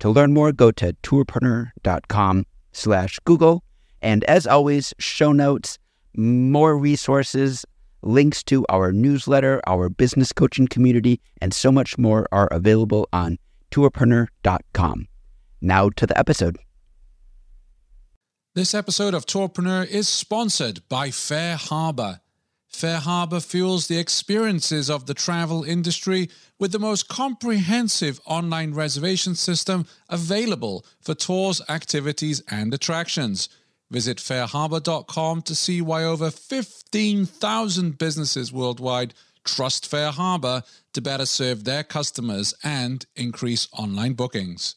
To learn more, go to tourpreneur.com slash Google. And as always, show notes, more resources, links to our newsletter, our business coaching community, and so much more are available on tourpreneur.com. Now to the episode. This episode of Tourpreneur is sponsored by FareHarbor. FareHarbor fuels the experiences of the travel industry with the most comprehensive online reservation system available for tours, activities, and attractions. Visit fareharbor.com to see why over 15,000 businesses worldwide trust FareHarbor to better serve their customers and increase online bookings.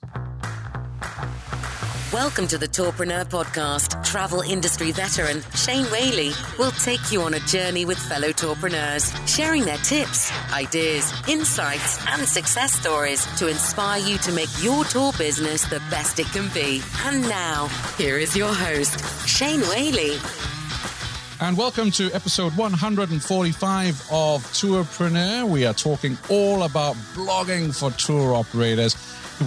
Welcome to the Tourpreneur Podcast. Travel industry veteran Shane Whaley will take you on a journey with fellow tourpreneurs, sharing their tips, ideas, insights, and success stories to inspire you to make your tour business the best it can be. And now, here is your host, Shane Whaley. And welcome to episode 145 of Tourpreneur. We are talking all about blogging for tour operators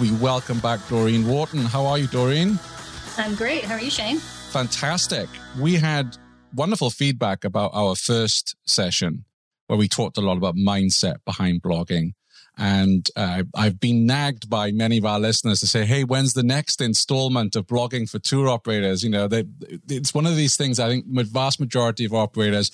we welcome back Dorene Wharton. How are you, Dorene? I'm great. How are you, Shane? Fantastic. We had wonderful feedback about our first session where we talked a lot about mindset behind blogging. And uh, I've been nagged by many of our listeners to say, "Hey, when's the next installment of blogging for tour operators?" You know, they, it's one of these things. I think the vast majority of operators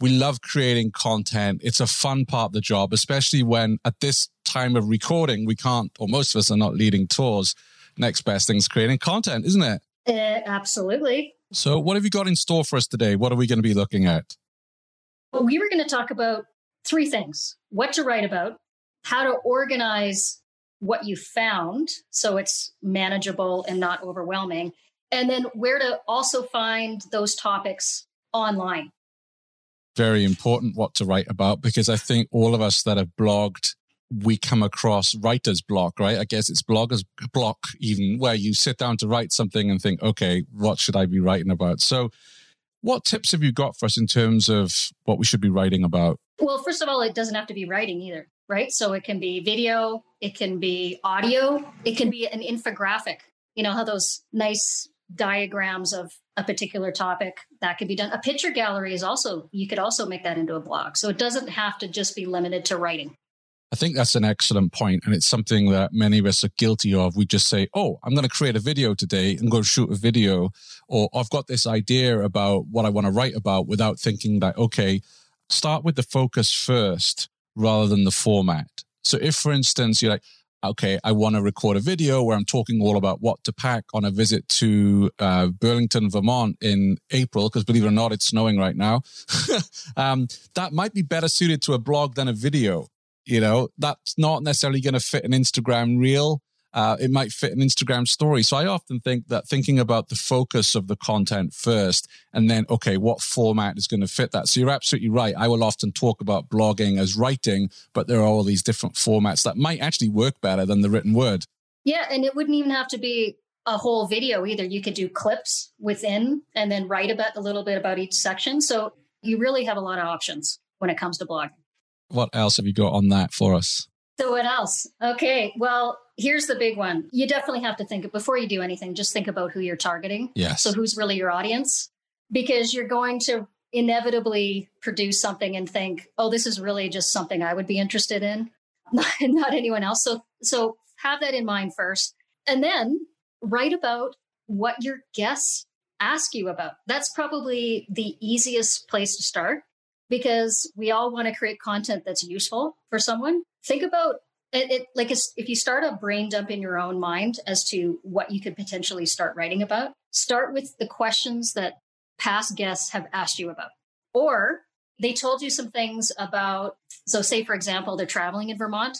we love creating content. It's a fun part of the job, especially when at this time of recording, we can't, or most of us are not leading tours. Next best thing is creating content, isn't it? Uh, absolutely. So, what have you got in store for us today? What are we going to be looking at? Well, we were going to talk about three things what to write about, how to organize what you found so it's manageable and not overwhelming, and then where to also find those topics online very important what to write about because I think all of us that have blogged, we come across writer's block, right? I guess it's blogger's block, even where you sit down to write something and think, okay, what should I be writing about? So, what tips have you got for us in terms of what we should be writing about? Well, first of all, it doesn't have to be writing either, right? So, it can be video, it can be audio, it can be an infographic. You know how those nice diagrams of a particular topic that could be done. A picture gallery is also you could also make that into a blog. So it doesn't have to just be limited to writing. I think that's an excellent point and it's something that many of us are guilty of. We just say oh i'm going to create a video today and go shoot a video or i've got this idea about what i want to write about without thinking that okay start with the focus first rather than the format. So if for instance you're like okay, I want to record a video where I'm talking all about what to pack on a visit to uh, Burlington, Vermont in April, because believe it or not, it's snowing right now. um, that might be better suited to a blog than a video. You know, that's not necessarily going to fit an Instagram reel uh, it might fit an Instagram story. So I often think that thinking about the focus of the content first, and then, okay, what format is going to fit that? So you're absolutely right. I will often talk about blogging as writing, but there are all these different formats that might actually work better than the written word. Yeah. And it wouldn't even have to be a whole video either. You could do clips within and then write about a little bit about each section. So you really have a lot of options when it comes to blogging. What else have you got on that for us? So what else? Okay, well, here's the big one. You definitely have to think before you do anything, just think about who you're targeting. Yes. So who's really your audience? Because you're going to inevitably produce something and think, "Oh, this is really just something I would be interested in, not anyone else." So so have that in mind first. And then write about what your guests ask you about. That's probably the easiest place to start because we all want to create content that's useful for someone think about it, it like if you start a brain dump in your own mind as to what you could potentially start writing about start with the questions that past guests have asked you about or they told you some things about so say for example they're traveling in vermont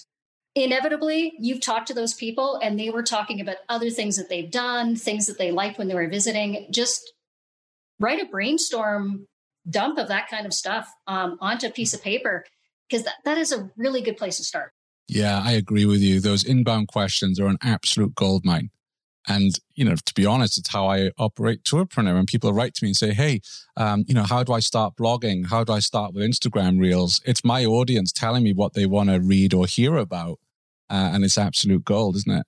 inevitably you've talked to those people and they were talking about other things that they've done, things that they liked when they were visiting. Just write a brainstorm dump of that kind of stuff um, onto a piece of paper because that, that is a really good place to start. Yeah, I agree with you. Those inbound questions are an absolute gold mine. And, you know, to be honest, it's how I operate Tourpreneur. When people write to me and say, Hey, um, you know, how do I start blogging? How do I start with Instagram reels? It's my audience telling me what they want to read or hear about. Uh, and it's absolute gold, isn't it?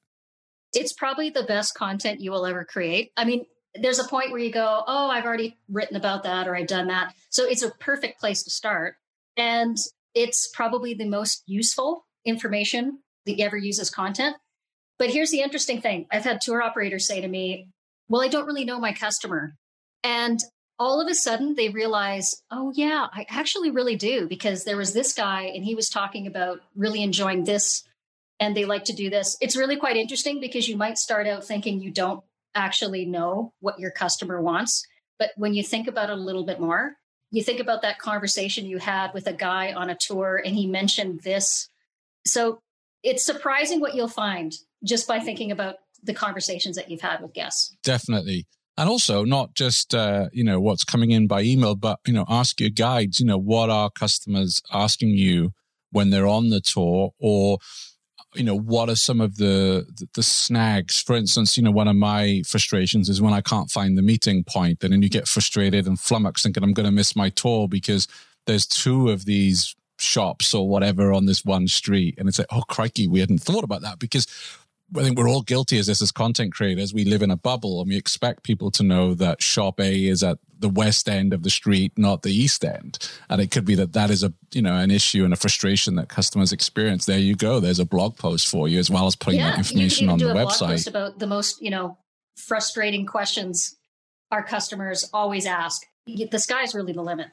It's probably the best content you will ever create. I mean, there's a point where you go, Oh, I've already written about that or I've done that. So it's a perfect place to start. And it's probably the most useful information that you ever use as content. But here's the interesting thing I've had tour operators say to me, Well, I don't really know my customer. And all of a sudden they realize, Oh, yeah, I actually really do, because there was this guy and he was talking about really enjoying this and they like to do this. It's really quite interesting because you might start out thinking you don't actually know what your customer wants. But when you think about it a little bit more, you think about that conversation you had with a guy on a tour and he mentioned this. So it's surprising what you'll find just by thinking about the conversations that you've had with guests. Definitely. And also not just, uh, you know, what's coming in by email, but, you know, ask your guides, you know, what are customers asking you when they're on the tour or, you know, what are some of the, the, the snags? For instance, you know, one of my frustrations is when I can't find the meeting point and then you get frustrated and flummoxed thinking I'm going to miss my tour because there's two of these shops or whatever on this one street. And it's like, oh, crikey, we hadn't thought about that because I think we're all guilty as this as content creators. We live in a bubble and we expect people to know that shop A is at the west end of the street, not the east end. And it could be that that is a, you know, an issue and a frustration that customers experience. There you go. There's a blog post for you as well as putting yeah, that information on the website. about the most, you know, frustrating questions our customers always ask. The sky's really the limit.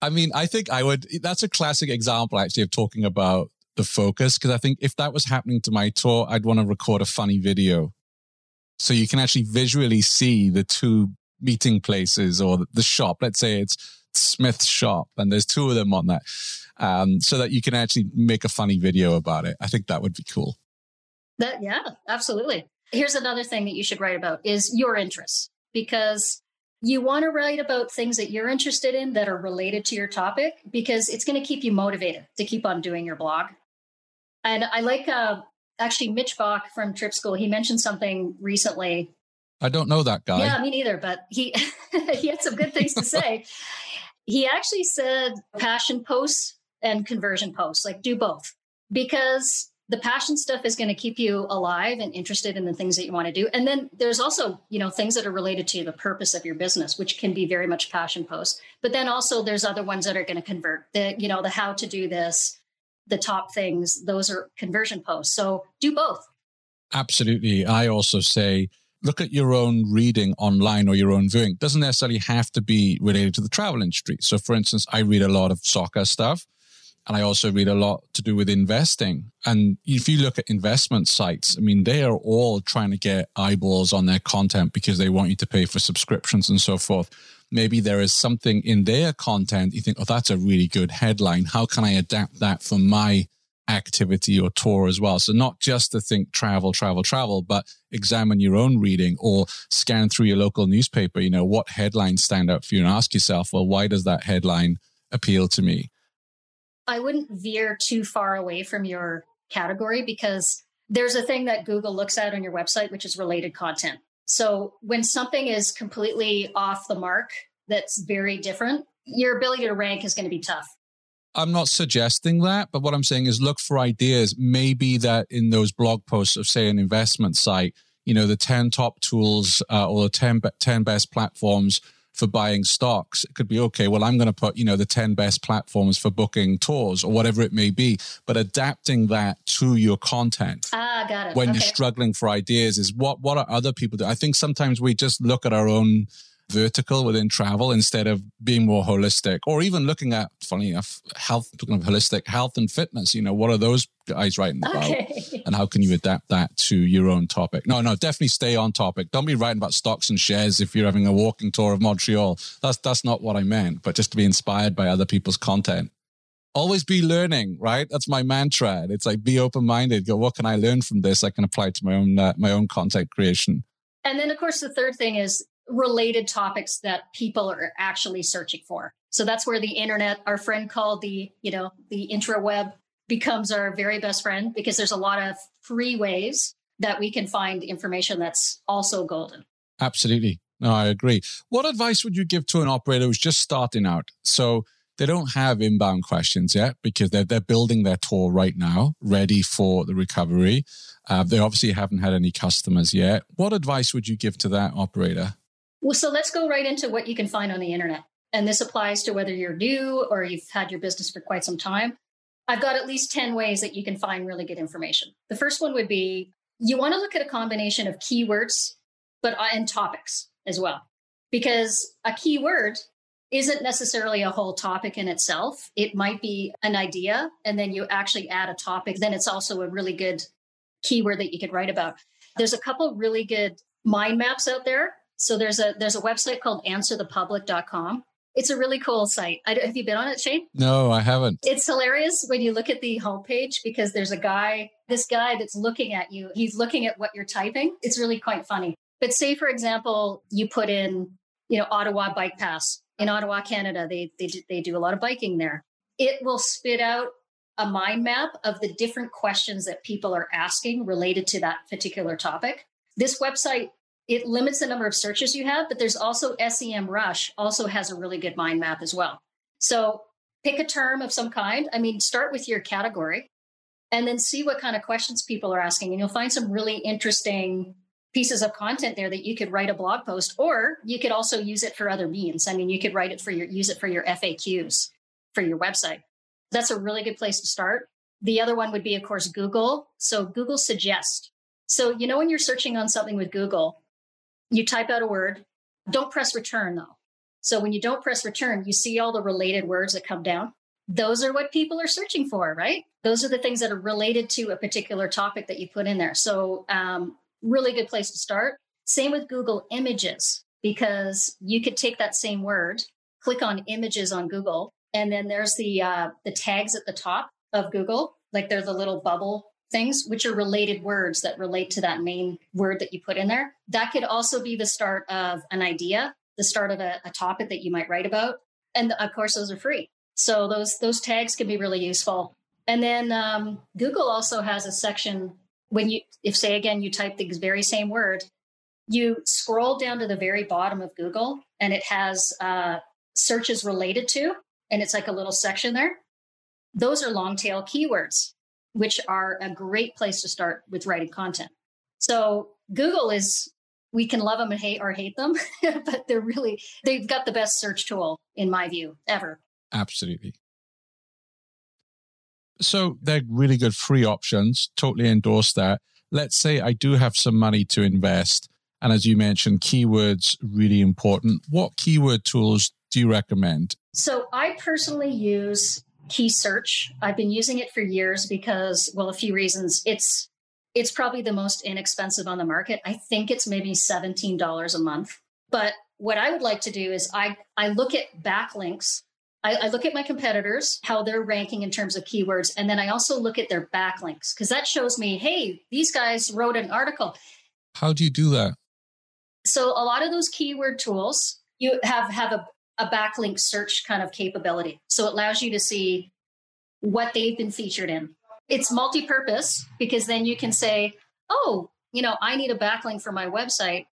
I mean, I think I would, that's a classic example actually of talking about the focus. Cause I think if that was happening to my tour, I'd want to record a funny video. So you can actually visually see the two meeting places or the shop. Let's say it's Smith's shop and there's two of them on that. Um, so that you can actually make a funny video about it. I think that would be cool. That, yeah, absolutely. Here's another thing that you should write about is your interests because you want to write about things that you're interested in that are related to your topic because it's going to keep you motivated to keep on doing your blog. And I like uh, actually Mitch Bach from Trip School. He mentioned something recently. I don't know that guy. Yeah, me neither. But he he had some good things to say. he actually said passion posts and conversion posts, like do both, because the passion stuff is going to keep you alive and interested in the things that you want to do. And then there's also you know things that are related to the purpose of your business which can be very much passion posts but then also there's other ones that are going to convert the you know the how to do this the top things those are conversion posts. So do both. Absolutely. I also say look at your own reading online or your own viewing. It doesn't necessarily have to be related to the travel industry. So for instance i read a lot of soccer stuff and I also read a lot to do with investing. And if you look at investment sites, I mean, they are all trying to get eyeballs on their content because they want you to pay for subscriptions and so forth. Maybe there is something in their content you think, oh, that's a really good headline. How can I adapt that for my activity or tour as well? So not just to think travel, travel, travel, but examine your own reading or scan through your local newspaper. You know, what headlines stand out for you and ask yourself, well, why does that headline appeal to me? I wouldn't veer too far away from your category because there's a thing that Google looks at on your website, which is related content. So when something is completely off the mark, that's very different, your ability to rank is going to be tough. I'm not suggesting that, but what I'm saying is look for ideas. Maybe that in those blog posts of, say, an investment site, you know, the 10 top tools uh, or the 10, 10 best platforms for buying stocks. It could be, okay, well, I'm going to put, you know, the 10 best platforms for booking tours or whatever it may be, but adapting that to your content. Ah, got it. When okay. you're struggling for ideas is what, what are other people do? I think sometimes we just look at our own vertical within travel instead of being more holistic or even looking at funny enough health holistic health and fitness you know what are those guys writing about okay. and how can you adapt that to your own topic no no definitely stay on topic don't be writing about stocks and shares if you're having a walking tour of montreal that's that's not what i meant but just to be inspired by other people's content always be learning, right? That's my mantra. It's like be open minded. Go, what can I learn from this? I can apply to my own uh, my own content creation. And then, of course, the third thing is related topics that people are actually searching for. So that's where the internet, our friend called the, you know, the intraweb becomes our very best friend because there's a lot of free ways that we can find information that's also golden. Absolutely. No, I agree. What advice would you give to an operator who's just starting out? So they don't have inbound questions yet because they're, they're building their tour right now, ready for the recovery. Uh, they obviously haven't had any customers yet. What advice would you give to that operator? Well, so let's go right into what you can find on the internet. And this applies to whether you're new or you've had your business for quite some time. I've got at least 10 ways that you can find really good information. The first one would be you want to look at a combination of keywords, but uh, and topics as well, because a keyword isn't necessarily a whole topic in itself. It might be an idea, and then you actually add a topic. Then it's also a really good keyword that you could write about. There's a couple really good mind maps out there. So there's a there's a website called answerthepublic.com. It's a really cool site. I, have you been on it, Shane? No, I haven't. It's hilarious when you look at the homepage because there's a guy, this guy that's looking at you. He's looking at what you're typing. It's really quite funny. But say, for example, you put in, you know, Ottawa Bike Pass in Ottawa, Canada. They they do, they do a lot of biking there. It will spit out a mind map of the different questions that people are asking related to that particular topic. This website it limits the number of searches you have, but there's also SEMrush also has a really good mind map as well. So pick a term of some kind. I mean, start with your category and then see what kind of questions people are asking. And you'll find some really interesting pieces of content there that you could write a blog post or you could also use it for other means. I mean, you could write it for your use it for your FAQs for your website. That's a really good place to start. The other one would be of course Google. So Google suggest. So you know when you're searching on something with Google, you type out a word. Don't press return though. So when you don't press return, you see all the related words that come down. Those are what people are searching for, right? Those are the things that are related to a particular topic that you put in there. So, um, really good place to start. Same with Google Images, because you could take that same word, click on images on Google, and then there's the uh, the tags at the top of Google, like there's a little bubble things, which are related words that relate to that main word that you put in there. That could also be the start of an idea, the start of a, a topic that you might write about. And of course, those are free. So those those tags can be really useful. And then um, Google also has a section when you, if say again, you type the very same word, you scroll down to the very bottom of Google, and it has uh, searches related to, and it's like a little section there. Those are long tail keywords which are a great place to start with writing content. So Google is we can love them and hate or hate them, but they're really they've got the best search tool in my view ever. Absolutely. So they're really good free options. Totally endorse that. Let's say I do have some money to invest. And as you mentioned, keywords really important. What keyword tools do you recommend? So I personally use KeySearch. I've been using it for years because, well, a few reasons. It's it's probably the most inexpensive on the market. I think it's maybe $17 a month. But what I would like to do is I I look at backlinks. I, I look at my competitors, how they're ranking in terms of keywords, and then I also look at their backlinks because that shows me, hey, these guys wrote an article. How do you do that? So a lot of those keyword tools, you have have a, a backlink search kind of capability. So it allows you to see what they've been featured in. It's multi purpose because then you can say, oh, you know, I need a backlink for my website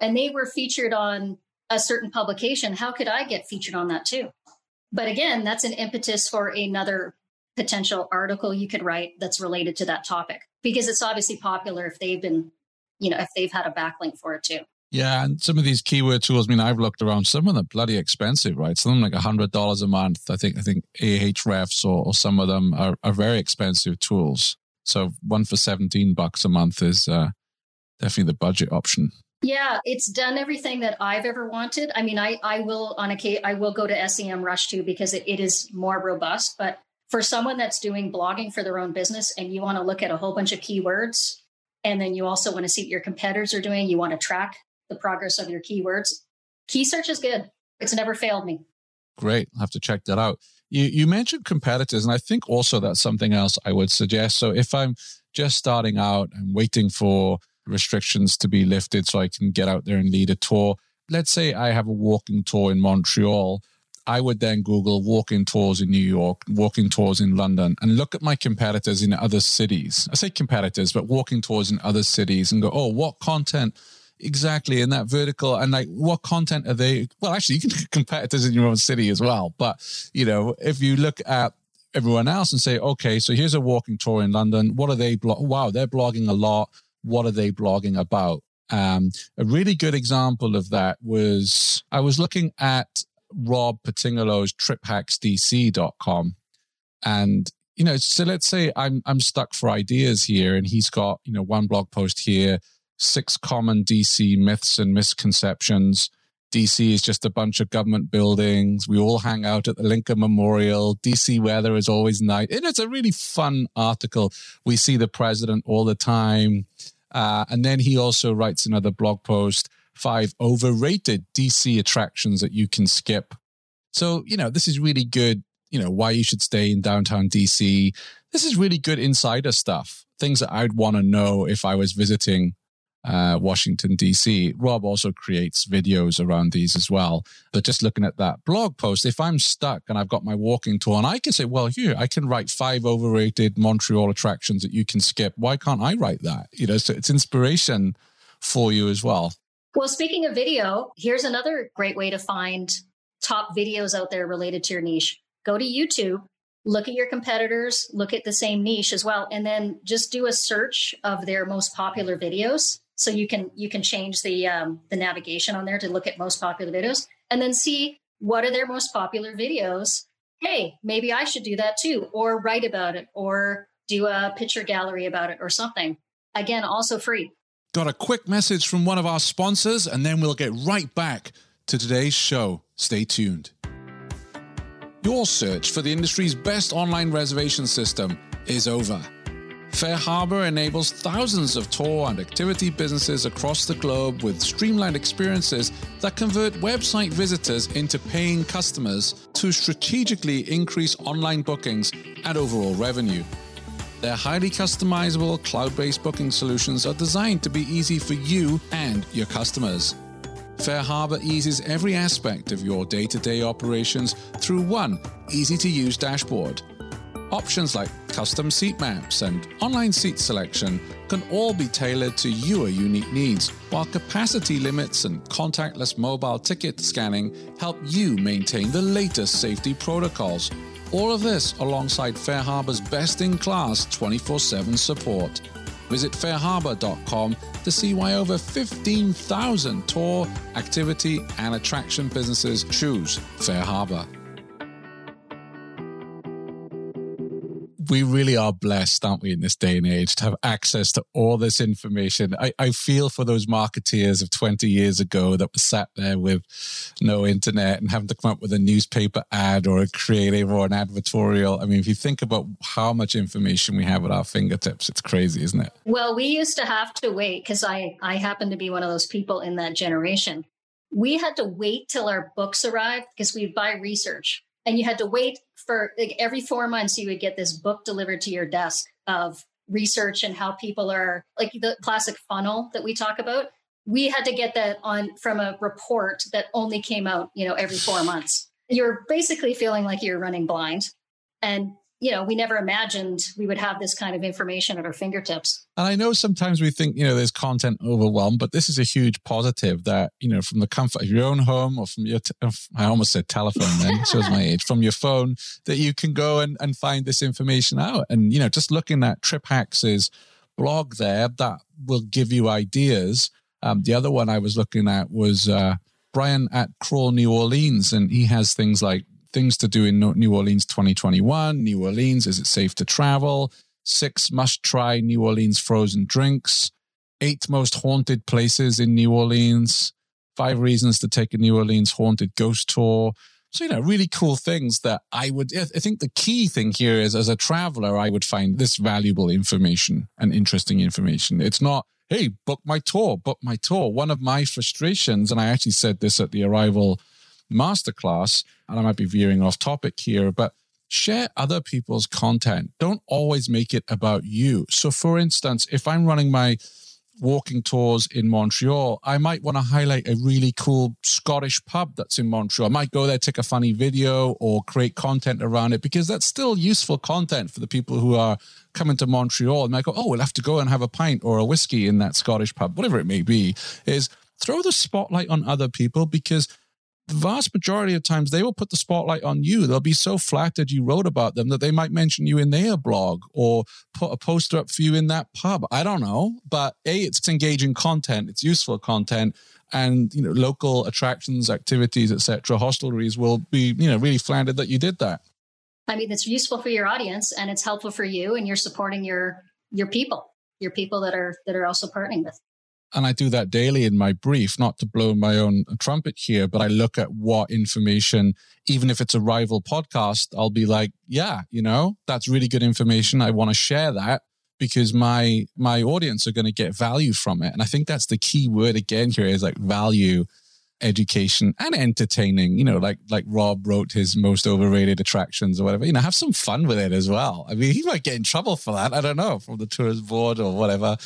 and they were featured on a certain publication. How could I get featured on that too? But again, that's an impetus for another potential article you could write that's related to that topic because it's obviously popular if they've been, you know, if they've had a backlink for it too. Yeah, and some of these keyword tools. I mean, I've looked around. Some of them are bloody expensive, right? Some of them like a hundred dollars a month. I think. I think Ahrefs or, or some of them are, are very expensive tools. So one for seventeen bucks a month is uh, definitely the budget option. Yeah, it's done everything that I've ever wanted. I mean, I I will on a I will go to SEMrush too because it, it is more robust. But for someone that's doing blogging for their own business and you want to look at a whole bunch of keywords, and then you also want to see what your competitors are doing, you want to track the progress of your keywords. KeySearch is good. It's never failed me. Great. I'll have to check that out. You, you mentioned competitors, and I think also that's something else I would suggest. So if I'm just starting out and waiting for restrictions to be lifted so I can get out there and lead a tour, let's say I have a walking tour in Montreal. I would then Google walking tours in New York, walking tours in London, and look at my competitors in other cities. I say competitors, but walking tours in other cities and go, oh, what content exactly in that vertical and like what content are they well actually you can competitors in your own city as well but you know if you look at everyone else and say okay so here's a walking tour in london what are they blog wow they're blogging a lot what are they blogging about? Um, a really good example of that was i was looking at rob Pitingolo's triphacksdc.com and you know so let's say i'm i'm stuck for ideas here and he's got you know one blog post here six common DC myths and misconceptions. DC is just a bunch of government buildings. We all hang out at the Lincoln Memorial. DC weather is always nice. And it's a really fun article. We see the president all the time. Uh, and then he also writes another blog post five overrated DC attractions that you can skip. So, you know, this is really good. You know, why you should stay in downtown DC. This is really good insider stuff, things that I'd want to know if I was visiting uh, Washington, D.C. Rob also creates videos around these as well. But just looking at that blog post, if I'm stuck and I've got my walking tour, and I can say, well, here, I can write five overrated Montreal attractions that you can skip. Why can't I write that? You know, so it's inspiration for you as well. Well, speaking of video, here's another great way to find top videos out there related to your niche. Go to YouTube, look at your competitors, look at the same niche as well, and then just do a search of their most popular videos so you can you can change the um, the navigation on there to look at most popular videos, and then see what are their most popular videos. Hey, maybe I should do that too, or write about it, or do a picture gallery about it, or something. Again, also free. Got a quick message from one of our sponsors, and then we'll get right back to today's show. Stay tuned. Your search for the industry's best online reservation system is over. FareHarbor enables thousands of tour and activity businesses across the globe with streamlined experiences that convert website visitors into paying customers to strategically increase online bookings and overall revenue. Their highly customizable cloud based booking solutions are designed to be easy for you and your customers. FareHarbor eases every aspect of your day to day operations through one easy to use dashboard. Options like custom seat maps and online seat selection can all be tailored to your unique needs, while capacity limits and contactless mobile ticket scanning help you maintain the latest safety protocols. All of this alongside FareHarbor's best in class 24 7 support. Visit fareharbor.com to see why over 15,000 tour, activity, and attraction businesses choose FareHarbor. We really are blessed, aren't we, in this day and age to have access to all this information. I, I feel for those marketeers of 20 years ago that were sat there with no internet and having to come up with a newspaper ad or a creative or an advertorial. I mean, if you think about how much information we have at our fingertips, it's crazy, isn't it? Well, we used to have to wait because I, I happen to be one of those people in that generation. We had to wait till our books arrived because we'd buy research and you had to wait for like every four months you would get this book delivered to your desk of research and how people are like the classic funnel that we talk about. We had to get that on from a report that only came out you know every four months. You're basically feeling like you're running blind. And you know, we never imagined we would have this kind of information at our fingertips. And I know sometimes we think, you know, there's content overwhelm, but this is a huge positive that, you know, from the comfort of your own home or from your, t- I almost said telephone then, shows my age, from your phone, that you can go and, and find this information out. And, you know, just looking at Trip Hacks' blog there, that will give you ideas. Um, the other one I was looking at was uh, Brian at Crawl New Orleans, and he has things like things to do in New Orleans 2021. New Orleans, is it safe to travel? Six must try New Orleans frozen drinks. Eight most haunted places in New Orleans. Five reasons to take a New Orleans haunted ghost tour. So, you know, really cool things that I would, I think the key thing here is as a traveler, I would find this valuable information and interesting information. It's not, hey, book my tour, book my tour. One of my frustrations, and I actually said this at the Arival masterclass, and I might be veering off topic here, but share other people's content. Don't always make it about you. So, for instance, if I'm running my walking tours in Montreal, I might want to highlight a really cool Scottish pub that's in Montreal. I might go there, take a funny video, or create content around it because that's still useful content for the people who are coming to Montreal. And might go, oh, we'll have to go and have a pint or a whiskey in that Scottish pub, whatever it may be. Is throw the spotlight on other people because the vast majority of times they will put the spotlight on you. They'll be so flattered you wrote about them that they might mention you in their blog or put a poster up for you in that pub. I don't know, but a it's engaging content, it's useful content, and you know local attractions, activities, etc. Hostelries will be you know really flattered that you did that. I mean, it's useful for your audience and it's helpful for you, and you're supporting your your people, your people that are that are also partnering with and I do that daily in my brief, not to blow my own trumpet here, but I look at what information, even if it's a rival podcast, I'll be like, yeah, you know, that's really good information. I want to share that because my my audience are going to get value from it. And I think that's the key word again here is like value education and entertaining. You know, like like Rob wrote his most overrated attractions or whatever. You know, have some fun with it as well. I mean, he might get in trouble for that. I don't know from the tourist board or whatever.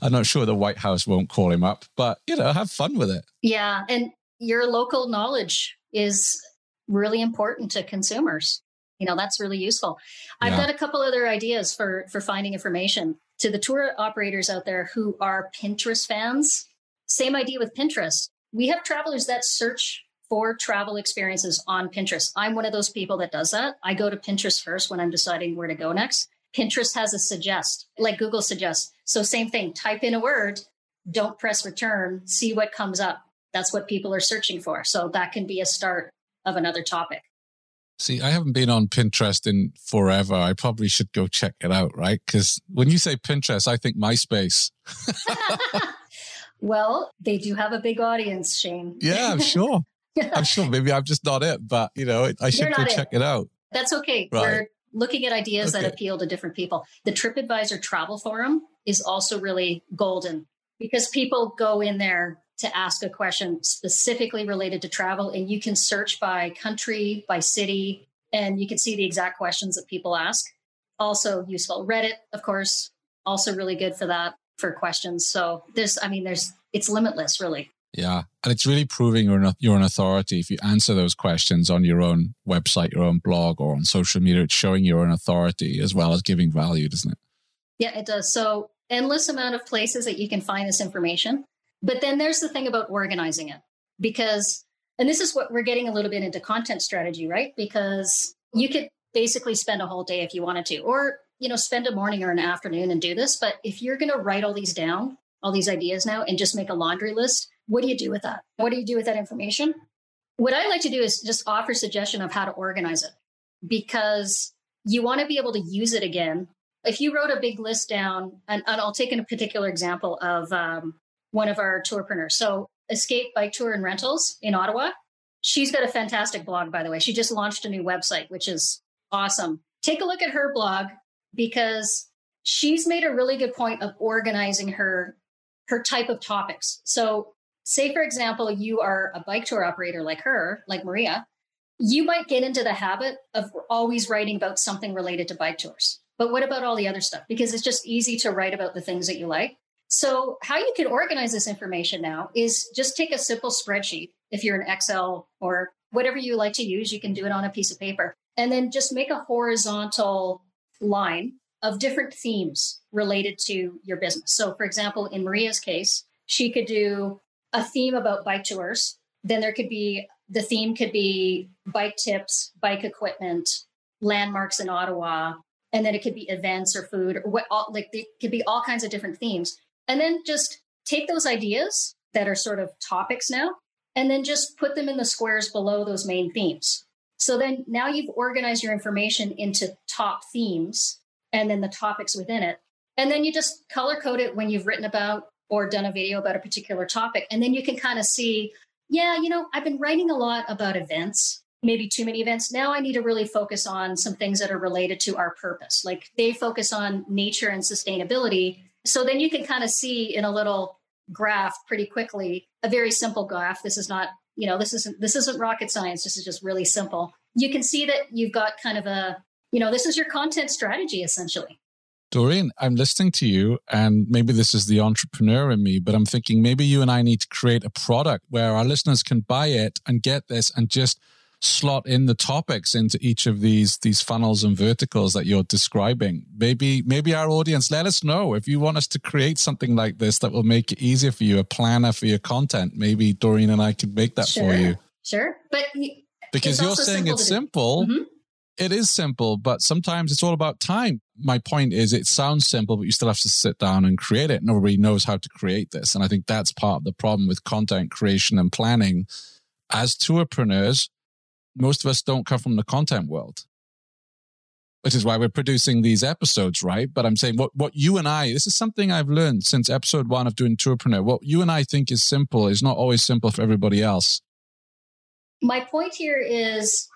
I'm not sure the White House won't call him up, but you know, have fun with it. Yeah, and your local knowledge is really important to consumers. You know, that's really useful. I've got a couple other ideas for for finding information to the tour operators out there who are Pinterest fans. Same idea with Pinterest we have travelers that search for travel experiences on Pinterest. I'm one of those people that does that. I go to Pinterest first when I'm deciding where to go next. Pinterest has a suggest, like Google suggests. So, same thing, type in a word, don't press return, see what comes up. That's what people are searching for. So, that can be a start of another topic. See, I haven't been on Pinterest in forever. I probably should go check it out, right? Because when you say Pinterest, I think MySpace. Well, they do have a big audience, Shane. Yeah, I'm sure. I'm sure. Maybe I'm just not it, but you know, I should go check it. it out. That's okay. Right. We're looking at ideas okay. that appeal to different people. The TripAdvisor Travel Forum is also really golden because people go in there to ask a question specifically related to travel, and you can search by country, by city, and you can see the exact questions that people ask. Also useful. Reddit, of course, also really good for that for questions. So there's, I mean, there's, it's limitless, really. Yeah. And it's really proving you're an, you're an authority. If you answer those questions on your own website, your own blog, or on social media, it's showing you're an authority as well as giving value, doesn't it? Yeah, it does. So, endless amount of places that you can find this information. But then there's the thing about organizing it because, and this is what we're getting a little bit into content strategy, right? Because you could basically spend a whole day if you wanted to, or you know, spend a morning or an afternoon and do this. But if you're going to write all these down, all these ideas now, and just make a laundry list, what do you do with that? What do you do with that information? What I like to do is just offer suggestion of how to organize it because you want to be able to use it again. If you wrote a big list down, and, and I'll take a particular example of um, one of our tourpreneurs. So, Escape Bike Tour and Rentals in Ottawa. She's got a fantastic blog, by the way. She just launched a new website, which is awesome. Take a look at her blog because she's made a really good point of organizing her her type of topics. So, say for example, you are a bike tour operator like her, like Maria, you might get into the habit of always writing about something related to bike tours. But what about all the other stuff? Because it's just easy to write about the things that you like. So, how you can organize this information now is just take a simple spreadsheet. If you're an Excel or whatever you like to use, you can do it on a piece of paper. And then just make a horizontal line of different themes related to your business. So, for example, in Maria's case, she could do a theme about bike tours. Then there could be the theme could be bike tips, bike equipment, landmarks in Ottawa, and then it could be events or food or what all, like it could be all kinds of different themes. And then just take those ideas that are sort of topics now and then just put them in the squares below those main themes. So then now you've organized your information into top themes and then the topics within it. And then you just color code it when you've written about or done a video about a particular topic. And then you can kind of see, yeah, you know, I've been writing a lot about events, maybe too many events. Now I need to really focus on some things that are related to our purpose. Like they focus on nature and sustainability. So then you can kind of see in a little graph pretty quickly, a very simple graph. This is not you know, this isn't this isn't rocket science. This is just really simple. You can see that you've got kind of a, you know, this is your content strategy essentially. Dorene, I'm listening to you, and maybe this is the entrepreneur in me, but I'm thinking maybe you and I need to create a product where our listeners can buy it and get this and just slot in the topics into each of these these funnels and verticals that you're describing. Maybe maybe our audience let us know if you want us to create something like this that will make it easier for you, a planner for your content. Maybe Dorene and I could make that sure, for you. Sure, but because you're saying simple it's simple. Mm-hmm it is simple, but sometimes it's all about time. My point is, it sounds simple, but you still have to sit down and create it. Nobody knows how to create this. And I think that's part of the problem with content creation and planning. As tourpreneurs, most of us don't come from the content world, which is why we're producing these episodes, right? But I'm saying what, what you and I, this is something I've learned since episode one of doing Tourpreneur. What you and I think is simple is not always simple for everybody else. My point here is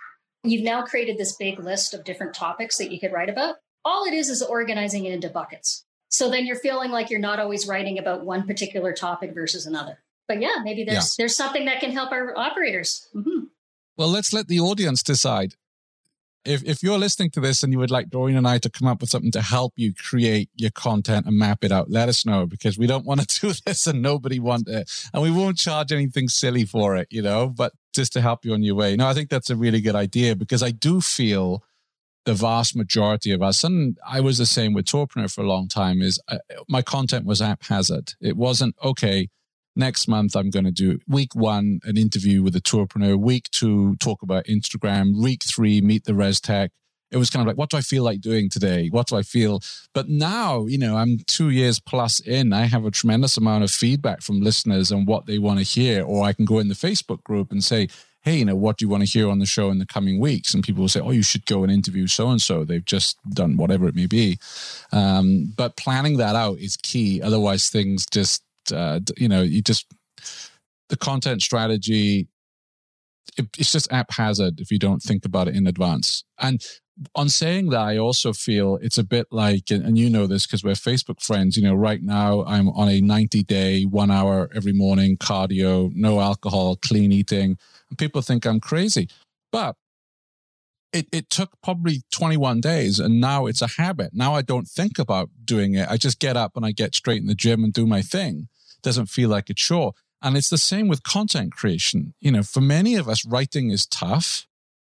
You've now created this big list of different topics that you could write about. All it is is organizing it into buckets. So then you're feeling like you're not always writing about one particular topic versus another. But yeah, maybe there's yeah. there's something that can help our operators. Mm-hmm. Well, let's let the audience decide. If if you're listening to this and you would like Dorene and I to come up with something to help you create your content and map it out, let us know because we don't want to do this and nobody want it, and we won't charge anything silly for it, you know. But just to help you on your way. No, I think that's a really good idea because I do feel the vast majority of us, and I was the same with Tourpreneur for a long time, is uh, my content was haphazard. It wasn't, okay, next month I'm going to do week one, an interview with a tourpreneur, week two, talk about Instagram, week three, meet the res tech, it was kind of like, what do I feel like doing today? What do I feel? But now, you know, I'm two years plus in. I have a tremendous amount of feedback from listeners on what they want to hear. Or I can go in the Facebook group and say, hey, you know, what do you want to hear on the show in the coming weeks? And people will say, oh, you should go and interview so and so. They've just done whatever it may be. Um, but planning that out is key. Otherwise, things just, uh, you know, you just, the content strategy, it's just haphazard if you don't think about it in advance. And on saying that, I also feel it's a bit like, and you know this because we're Facebook friends. You know, right now I'm on a 90 day, one hour every morning cardio, no alcohol, clean eating. And people think I'm crazy. But it, it took probably 21 days and now it's a habit. Now I don't think about doing it. I just get up and I get straight in the gym and do my thing. Doesn't feel like a chore. And it's the same with content creation. You know, for many of us, writing is tough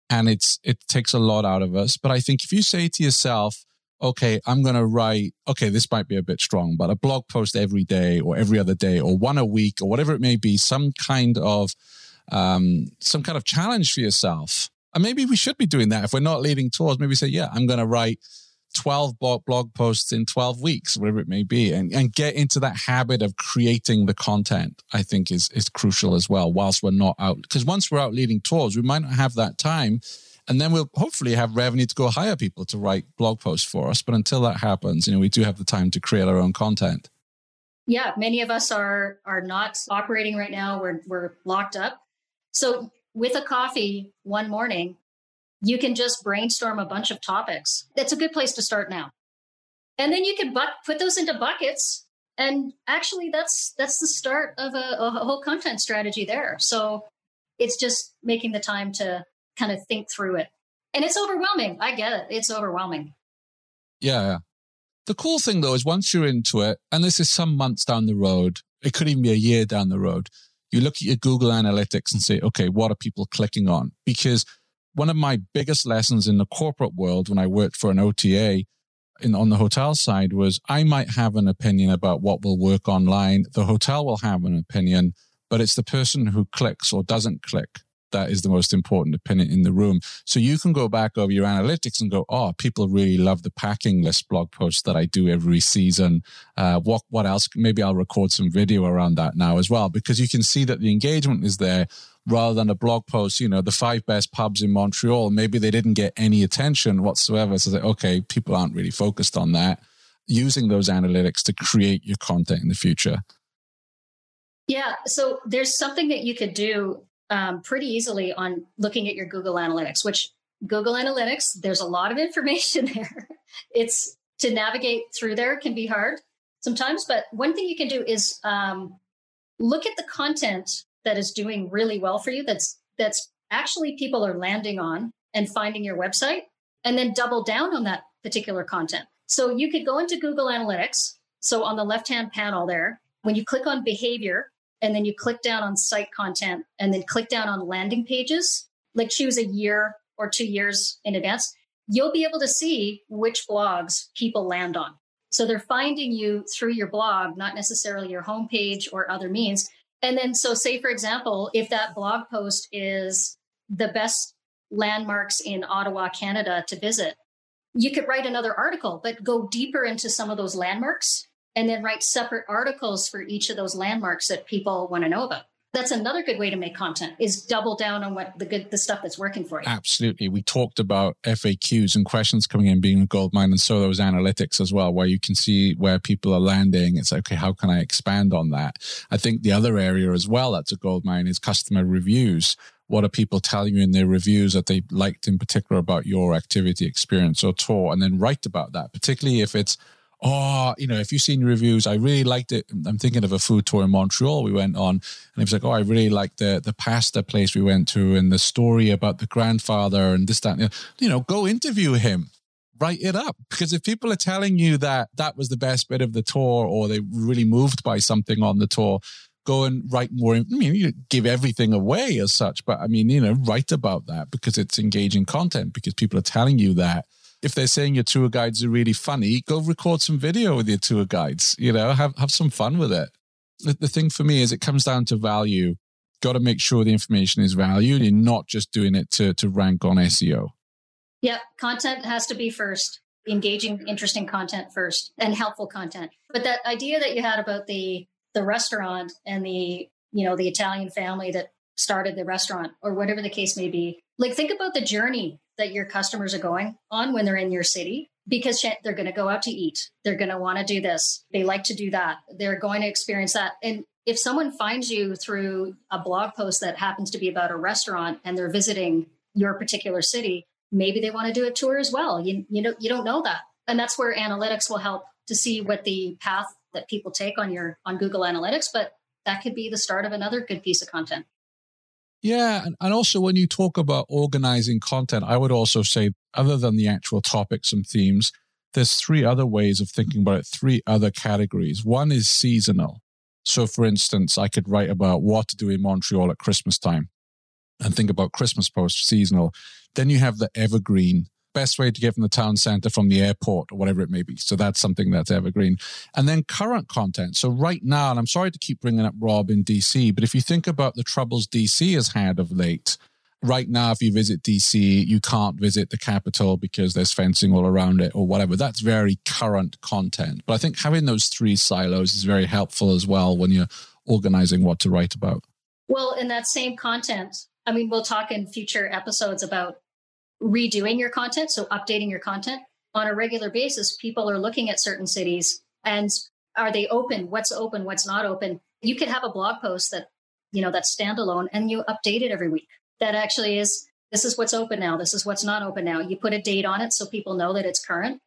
and it's it takes a lot out of us. But I think if you say to yourself, okay, I'm going to write, okay, this might be a bit strong, but a blog post every day or every other day or one a week or whatever it may be, some kind of um, some kind of challenge for yourself. And maybe we should be doing that if we're not leading tours. Maybe say, yeah, I'm going to write 12 blog posts in 12 weeks, whatever it may be, and, and get into that habit of creating the content, I think is, is crucial as well, whilst we're not out. Because once we're out leading tours, we might not have that time. And then we'll hopefully have revenue to go hire people to write blog posts for us. But until that happens, you know, we do have the time to create our own content. Yeah, many of us are are not operating right now. We're we're locked up. So with a coffee one morning, you can just brainstorm a bunch of topics. That's a good place to start now. And then you can bu- put those into buckets. And actually, that's that's the start of a, a whole content strategy there. So it's just making the time to kind of think through it. And it's overwhelming. I get it. It's overwhelming. Yeah. The cool thing though is once you're into it, and this is some months down the road, it could even be a year down the road, you look at your Google Analytics and say, okay, what are people clicking on? Because one of my biggest lessons in the corporate world when I worked for an OTA in, on the hotel side was I might have an opinion about what will work online. The hotel will have an opinion, but it's the person who clicks or doesn't click that is the most important opinion in the room. So you can go back over your analytics and go, oh, people really love the packing list blog posts that I do every season. Uh, what what else? Maybe I'll record some video around that now as well because you can see that the engagement is there rather than a blog post. You know, the five best pubs in Montreal. Maybe they didn't get any attention whatsoever. So that okay, people aren't really focused on that. Using those analytics to create your content in the future. Yeah. So there's something that you could do um, pretty easily on looking at your Google Analytics, which Google Analytics, there's a lot of information there. It's to navigate through there can be hard sometimes, but one thing you can do is um, look at the content that is doing really well for you that's that's actually people are landing on and finding your website and then double down on that particular content. So you could go into Google Analytics. So on the left-hand panel there, when you click on behavior and then you click down on site content and then click down on landing pages, like choose a year or 2 years in advance, you'll be able to see which blogs people land on. So they're finding you through your blog, not necessarily your homepage or other means. And then, so say, for example, if that blog post is the best landmarks in Ottawa, Canada to visit, you could write another article, but go deeper into some of those landmarks and then write separate articles for each of those landmarks that people want to know about that's another good way to make content is double down on what the good the stuff that's working for you. Absolutely. We talked about faqs and questions coming in being a gold mine and so those analytics as well where you can see where people are landing. It's okay how can i expand on that? I think the other area as well that's a gold mine is customer reviews. What are people telling you in their reviews that they liked in particular about your activity experience or tour? And then write about that particularly if it's oh, you know, if you've seen reviews, I really liked it. I'm thinking of a food tour in Montreal we went on, and he was like, oh, I really liked the the pasta place we went to, and the story about the grandfather and this that. You know, go interview him. Write it up because if people are telling you that that was the best bit of the tour, or they really moved by something on the tour, go and write more. I mean, you give everything away as such, but I mean, you know, write about that because it's engaging content because people are telling you that if they're saying your tour guides are really funny, go record some video with your tour guides. You know, have have some fun with it. The, the thing for me is it comes down to value. Got to make sure the information is valued and not just doing it to to rank on SEO. Yep, content has to be first. Engaging, interesting content first, and helpful content. But that idea that you had about the the restaurant and the you know the Italian family that started the restaurant or whatever the case may be, like think about the journey that your customers are going on when they're in your city because they're going to go out to eat. They're going to want to do this. They like to do that. They're going to experience that. And if someone finds you through a blog post that happens to be about a restaurant and they're visiting your particular city, maybe they want to do a tour as well. You, you know, you don't know that. And that's where analytics will help to see what the path that people take on your on Google Analytics, but that could be the start of another good piece of content. Yeah. And, and also, when you talk about organizing content, I would also say, other than the actual topics and themes, there's three other ways of thinking about it, three other categories. One is seasonal. So, for instance, I could write about what to do in Montreal at Christmas time and think about Christmas post seasonal. Then you have the evergreen best way to get from the town center from the airport or whatever it may be. So that's something that's evergreen. And then current content. So right now, and I'm sorry to keep bringing up Rob in DC, but if you think about the troubles DC has had of late, right now, if you visit DC, you can't visit the Capitol because there's fencing all around it or whatever. That's very current content. But I think having those three silos is very helpful as well when you're organizing what to write about. Well, in that same content, I mean, we'll talk in future episodes about redoing your content, so updating your content on a regular basis, people are looking at certain cities and are they open? What's open? What's not open? You could have a blog post that, you know, that's standalone and you update it every week. That actually is this is what's open now. This is what's not open now. You put a date on it so people know that it's current.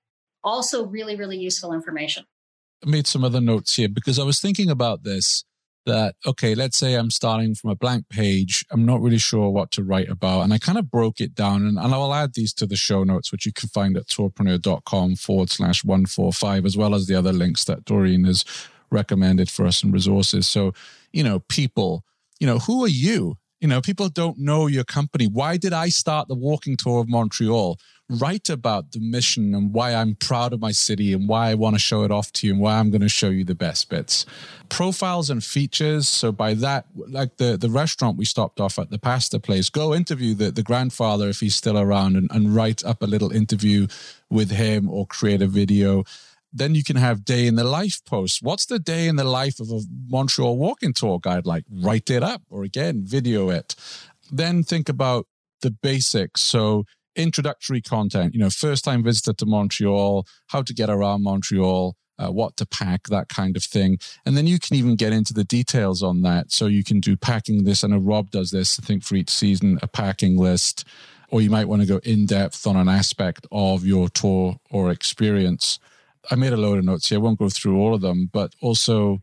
Also, really, really useful information. I made some other notes here because I was thinking about this that, okay, let's say I'm starting from a blank page. I'm not really sure what to write about. And I kind of broke it down and, and I will add these to the show notes, which you can find at tourpreneur.com forward slash 145, as well as the other links that Dorene has recommended for us and resources. So, you know, people, you know, who are you? You know, people don't know your company. Why did I start the walking tour of Montreal? write about the mission and why I'm proud of my city and why I want to show it off to you and why I'm going to show you the best bits. Profiles and features. So by that, like the, the restaurant we stopped off at the pasta place, go interview the, the grandfather if he's still around and, and write up a little interview with him or create a video. Then you can have day in the life posts. What's the day in the life of a Montreal walking tour guide like? Write it up or again, video it. Then think about the basics. So introductory content, you know, first time visitor to Montreal, how to get around Montreal, uh, what to pack, that kind of thing. And then you can even get into the details on that. So you can do packing this. I know Rob does this, I think, for each season, a packing list, or you might want to go in depth on an aspect of your tour or experience. I made a load of notes here. I won't go through all of them, but also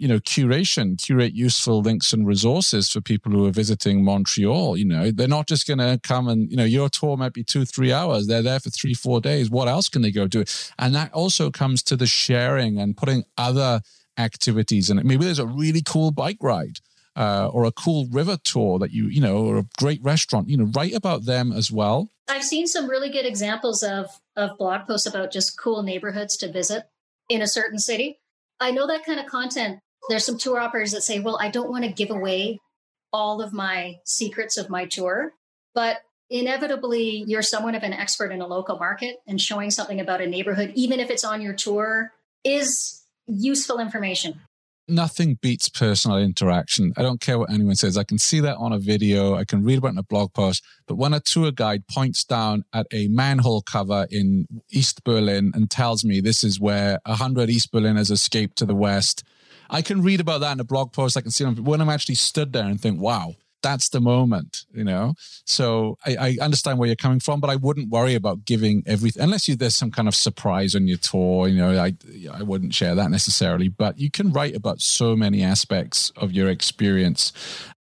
you know, curation, curate useful links and resources for people who are visiting Montreal. You know, they're not just going to come and, you know, your tour might be two, three hours. They're there for three, four days. What else can they go do? And that also comes to the sharing and putting other activities in it. Maybe there's a really cool bike ride. Uh, or a cool river tour that you, you know, or a great restaurant, you know, write about them as well. I've seen some really good examples of of blog posts about just cool neighborhoods to visit in a certain city. I know that kind of content there's some tour operators that say, well, I don't want to give away all of my secrets of my tour, but inevitably you're somewhat of an expert in a local market and showing something about a neighborhood, even if it's on your tour, is useful information. Nothing beats personal interaction. I don't care what anyone says. I can see that on a video. I can read about it in a blog post. But when a tour guide points down at a manhole cover in East Berlin and tells me this is where 100 East Berliners escaped to the West I can read about that in a blog post. I can see them when I'm actually stood there and think, wow, that's the moment, you know? So I, I, understand where you're coming from, but I wouldn't worry about giving everything unless you, there's some kind of surprise on your tour, you know, I, I wouldn't share that necessarily, but you can write about so many aspects of your experience.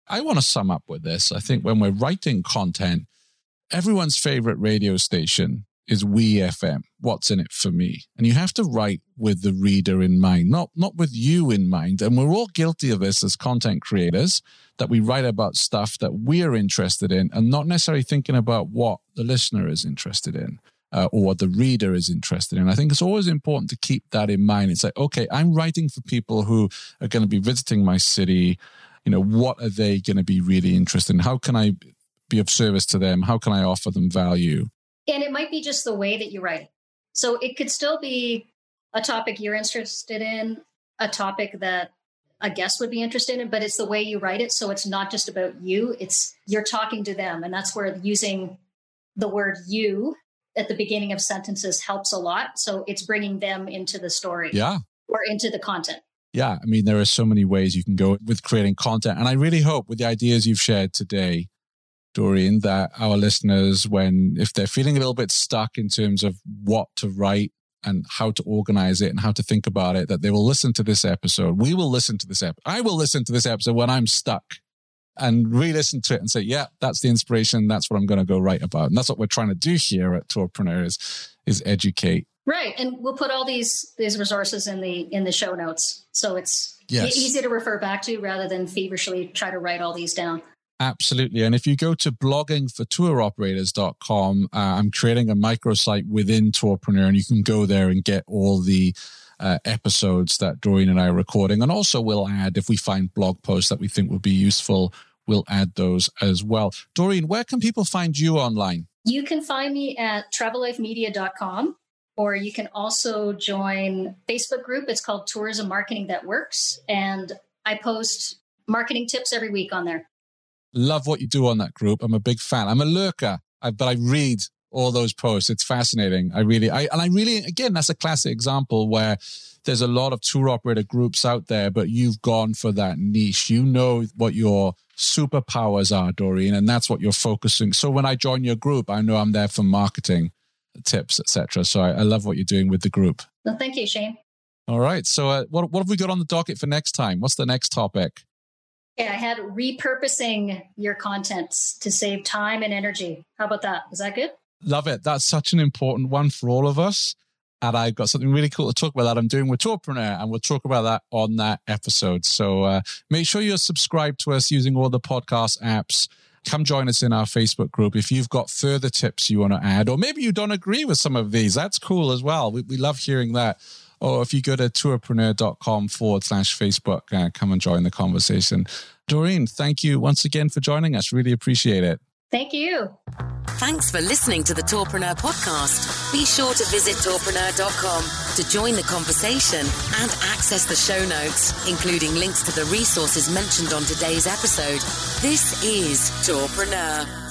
I want to sum up with this. I think when we're writing content, everyone's favorite radio station is we FM. What's in it for me? And you have to write with the reader in mind, not not with you in mind. And we're all guilty of this as content creators that we write about stuff that we're interested in and not necessarily thinking about what the listener is interested in. Uh, or what the reader is interested in. I think it's always important to keep that in mind. It's like, okay, I'm writing for people who are going to be visiting my city. You know, what are they going to be really interested in? How can I be of service to them? How can I offer them value? And it might be just the way that you write it. So it could still be a topic you're interested in, a topic that a guest would be interested in, but it's the way you write it. So it's not just about you, it's you're talking to them. And that's where using the word you at the beginning of sentences helps a lot. So it's bringing them into the story. Yeah. Or into the content. Yeah. I mean, there are so many ways you can go with creating content. And I really hope with the ideas you've shared today, Dorene, that our listeners, when if they're feeling a little bit stuck in terms of what to write and how to organize it and how to think about it, that they will listen to this episode. We will listen to this episode. I will listen to this episode when I'm stuck and re-listen to it and say, yeah, that's the inspiration. That's what I'm going to go write about. And that's what we're trying to do here at Tourpreneurs is educate. Right. And we'll put all these, these resources in the, in the show notes. So it's yes. easy to refer back to rather than feverishly try to write all these down. Absolutely. And if you go to bloggingfortouroperators.com, uh, I'm creating a microsite within Tourpreneur, and you can go there and get all the uh, episodes that Dorene and I are recording. And also, we'll add, if we find blog posts that we think would be useful, we'll add those as well. Dorene, where can people find you online? You can find me at travellifemedia.com, or you can also join Facebook group. It's called Tourism Marketing That Works. And I post marketing tips every week on there. Love what you do on that group. I'm a big fan. I'm a lurker, but I read all those posts. It's fascinating. I really, I, and I really, again, that's a classic example where there's a lot of tour operator groups out there, but you've gone for that niche. You know what your superpowers are, Dorene, and that's what you're focusing. So when I join your group, I know I'm there for marketing tips, etc. So I, I, love what you're doing with the group. Well, thank you, Shane. All right. So uh, what what have we got on the docket for next time? What's the next topic? Yeah, I had repurposing your contents to save time and energy. How about that? Is that good? Love it. That's such an important one for all of us. And I've got something really cool to talk about that I'm doing with Tourpreneur, and we'll talk about that on that episode. So uh, make sure you're subscribed to us using all the podcast apps. Come join us in our Facebook group. If you've got further tips you want to add, or maybe you don't agree with some of these, that's cool as well. We, we love hearing that or if you go to tourpreneur.com forward slash Facebook, uh, come and join the conversation. Dorene, thank you once again for joining us. Really appreciate it. Thank you. Thanks for listening to the Tourpreneur podcast. Be sure to visit tourpreneur.com to join the conversation and access the show notes, including links to the resources mentioned on today's episode. This is Tourpreneur.